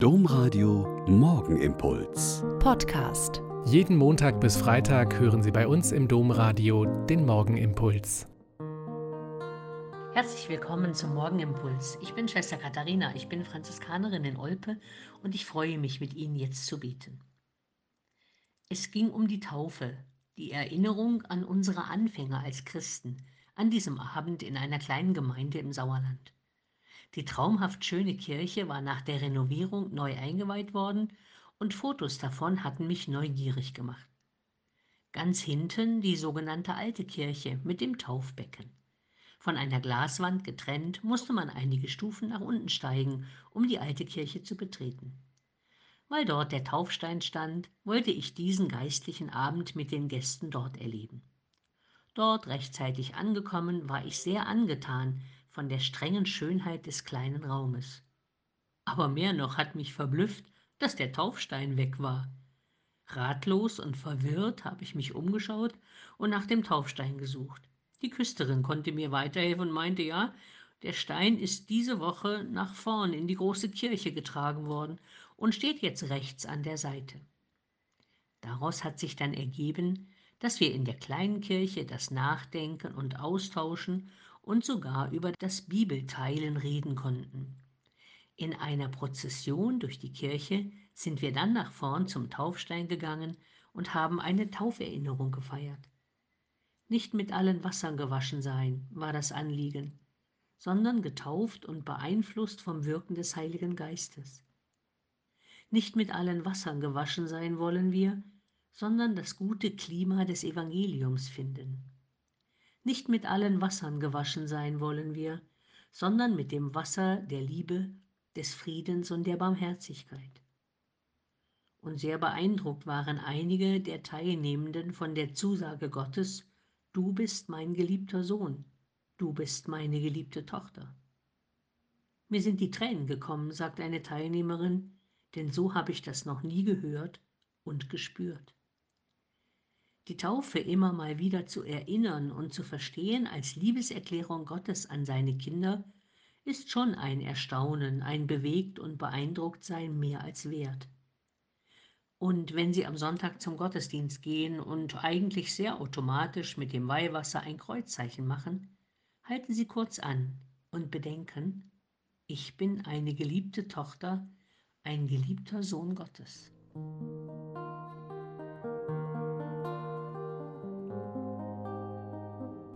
Domradio Morgenimpuls. Podcast. Jeden Montag bis Freitag hören Sie bei uns im Domradio den Morgenimpuls. Herzlich willkommen zum Morgenimpuls. Ich bin Schwester Katharina, ich bin Franziskanerin in Olpe und ich freue mich, mit Ihnen jetzt zu beten. Es ging um die Taufe, die Erinnerung an unsere Anfänge als Christen, an diesem Abend in einer kleinen Gemeinde im Sauerland. Die traumhaft schöne Kirche war nach der Renovierung neu eingeweiht worden und Fotos davon hatten mich neugierig gemacht. Ganz hinten die sogenannte alte Kirche mit dem Taufbecken. Von einer Glaswand getrennt musste man einige Stufen nach unten steigen, um die alte Kirche zu betreten. Weil dort der Taufstein stand, wollte ich diesen geistlichen Abend mit den Gästen dort erleben. Dort rechtzeitig angekommen, war ich sehr angetan, von der strengen Schönheit des kleinen Raumes. Aber mehr noch hat mich verblüfft, dass der Taufstein weg war. Ratlos und verwirrt habe ich mich umgeschaut und nach dem Taufstein gesucht. Die Küsterin konnte mir weiterhelfen und meinte, ja, der Stein ist diese Woche nach vorn in die große Kirche getragen worden und steht jetzt rechts an der Seite. Daraus hat sich dann ergeben, dass wir in der kleinen Kirche das Nachdenken und Austauschen und sogar über das Bibelteilen reden konnten. In einer Prozession durch die Kirche sind wir dann nach vorn zum Taufstein gegangen und haben eine Tauferinnerung gefeiert. Nicht mit allen Wassern gewaschen sein war das Anliegen, sondern getauft und beeinflusst vom Wirken des Heiligen Geistes. Nicht mit allen Wassern gewaschen sein wollen wir, sondern das gute Klima des Evangeliums finden. Nicht mit allen Wassern gewaschen sein wollen wir, sondern mit dem Wasser der Liebe, des Friedens und der Barmherzigkeit. Und sehr beeindruckt waren einige der Teilnehmenden von der Zusage Gottes, Du bist mein geliebter Sohn, du bist meine geliebte Tochter. Mir sind die Tränen gekommen, sagt eine Teilnehmerin, denn so habe ich das noch nie gehört und gespürt die Taufe immer mal wieder zu erinnern und zu verstehen als Liebeserklärung Gottes an seine Kinder, ist schon ein Erstaunen, ein bewegt und beeindruckt sein mehr als wert. Und wenn Sie am Sonntag zum Gottesdienst gehen und eigentlich sehr automatisch mit dem Weihwasser ein Kreuzzeichen machen, halten Sie kurz an und bedenken, ich bin eine geliebte Tochter, ein geliebter Sohn Gottes.